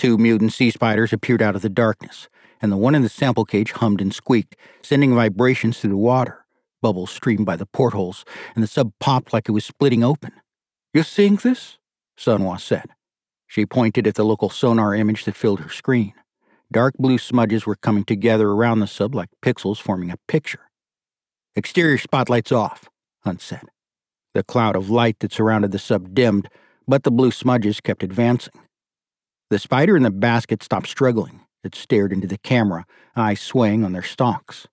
Two mutant sea spiders appeared out of the darkness, and the one in the sample cage hummed and squeaked, sending vibrations through the water. Bubbles streamed by the portholes, and the sub popped like it was splitting open. You seeing this? Sunwa said. She pointed at the local sonar image that filled her screen. Dark blue smudges were coming together around the sub like pixels forming a picture. Exterior spotlights off, Hunte said. The cloud of light that surrounded the sub dimmed, but the blue smudges kept advancing. The spider in the basket stopped struggling. It stared into the camera, eyes swaying on their stalks.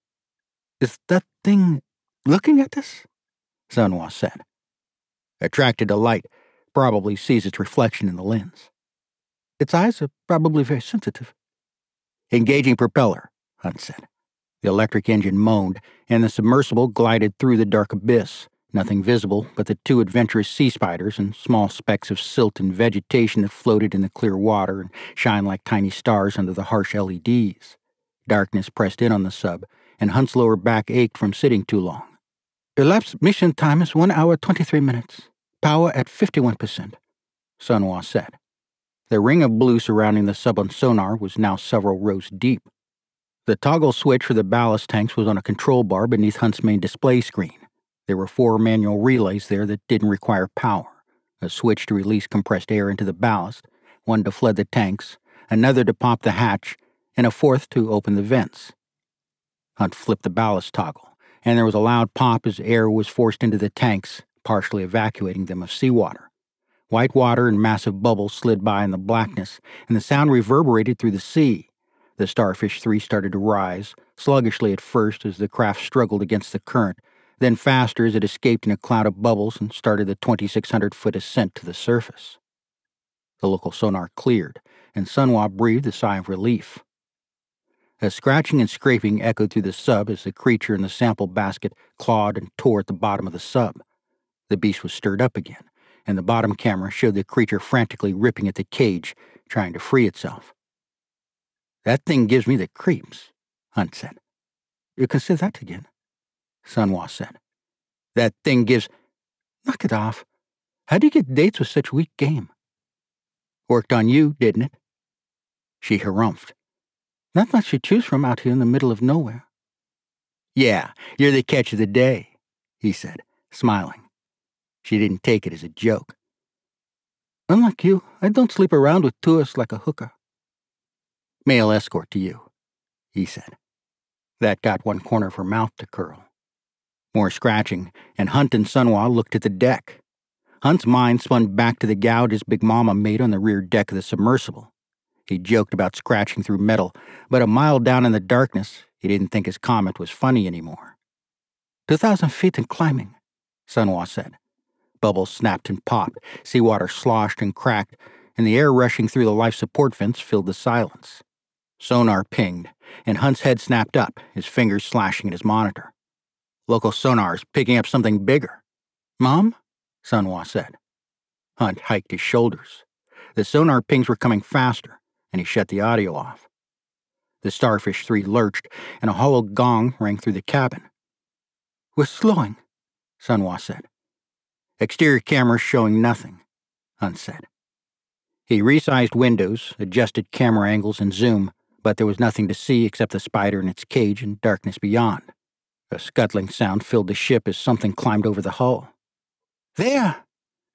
Is that thing looking at us? Sunwa said. Attracted to light, probably sees its reflection in the lens. Its eyes are probably very sensitive. Engaging propeller, Hunte said. The electric engine moaned, and the submersible glided through the dark abyss. Nothing visible but the two adventurous sea spiders and small specks of silt and vegetation that floated in the clear water and shine like tiny stars under the harsh LEDs. Darkness pressed in on the sub, and Hunte's lower back ached from sitting too long. Elapsed mission time is 1 hour 23 minutes. Power at 51%, Sunwa said. The ring of blue surrounding the sub on sonar was now several rows deep. The toggle switch for the ballast tanks was on a control bar beneath Hunte's main display screen. There were four manual relays there that didn't require power a switch to release compressed air into the ballast, one to flood the tanks, another to pop the hatch, and a fourth to open the vents. Hunte flipped the ballast toggle, and there was a loud pop as air was forced into the tanks, partially evacuating them of seawater. White water and massive bubbles slid by in the blackness, and the sound reverberated through the sea. The Starfish 3 started to rise, sluggishly at first as the craft struggled against the current, then faster as it escaped in a cloud of bubbles and started the 2,600 foot ascent to the surface. The local sonar cleared, and Sunwa breathed a sigh of relief. A scratching and scraping echoed through the sub as the creature in the sample basket clawed and tore at the bottom of the sub. The beast was stirred up again, and the bottom camera showed the creature frantically ripping at the cage, trying to free itself. That thing gives me the creeps, Hunte said. You can say that again. Sunwa said. That thing gives. Knock it off. How do you get dates with such weak game? Worked on you, didn't it? She harumphed. Not much to choose from out here in the middle of nowhere. Yeah, you're the catch of the day, he said, smiling. She didn't take it as a joke. Unlike you, I don't sleep around with tourists like a hooker. Male escort to you, he said. That got one corner of her mouth to curl. More scratching, and Hunte and Sunwa looked at the deck. Hunte's mind spun back to the gouge his Big Mama made on the rear deck of the submersible. He joked about scratching through metal, but a mile down in the darkness, he didn't think his comment was funny anymore. Two thousand feet and climbing, Sunwa said. Bubbles snapped and popped, seawater sloshed and cracked, and the air rushing through the life support vents filled the silence. Sonar pinged, and Hunte's head snapped up, his fingers slashing at his monitor. Local sonars picking up something bigger. Mom? Sunwa said. Hunte hiked his shoulders. The sonar pings were coming faster, and he shut the audio off. The Starfish 3 lurched, and a hollow gong rang through the cabin. We're slowing, Sunwa said. Exterior cameras showing nothing, Hunte said. He resized windows, adjusted camera angles and zoom, but there was nothing to see except the spider in its cage and darkness beyond. A scuttling sound filled the ship as something climbed over the hull. There!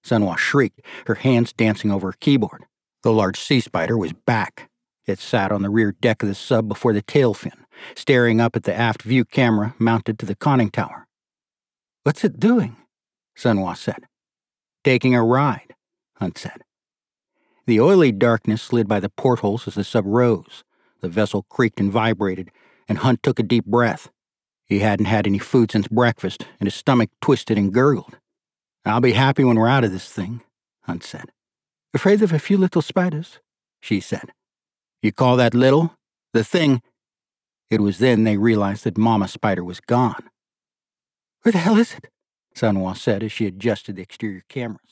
Sunwa shrieked, her hands dancing over her keyboard. The large sea spider was back. It sat on the rear deck of the sub before the tail fin, staring up at the aft view camera mounted to the conning tower. What's it doing? Sunwa said. Taking a ride, Hunte said. The oily darkness slid by the portholes as the sub rose. The vessel creaked and vibrated, and Hunte took a deep breath. He hadn't had any food since breakfast, and his stomach twisted and gurgled. I'll be happy when we're out of this thing, Hunte said. Afraid of a few little spiders, she said. You call that little? The thing. It was then they realized that Mama Spider was gone. Where the hell is it? Sunwa said as she adjusted the exterior cameras.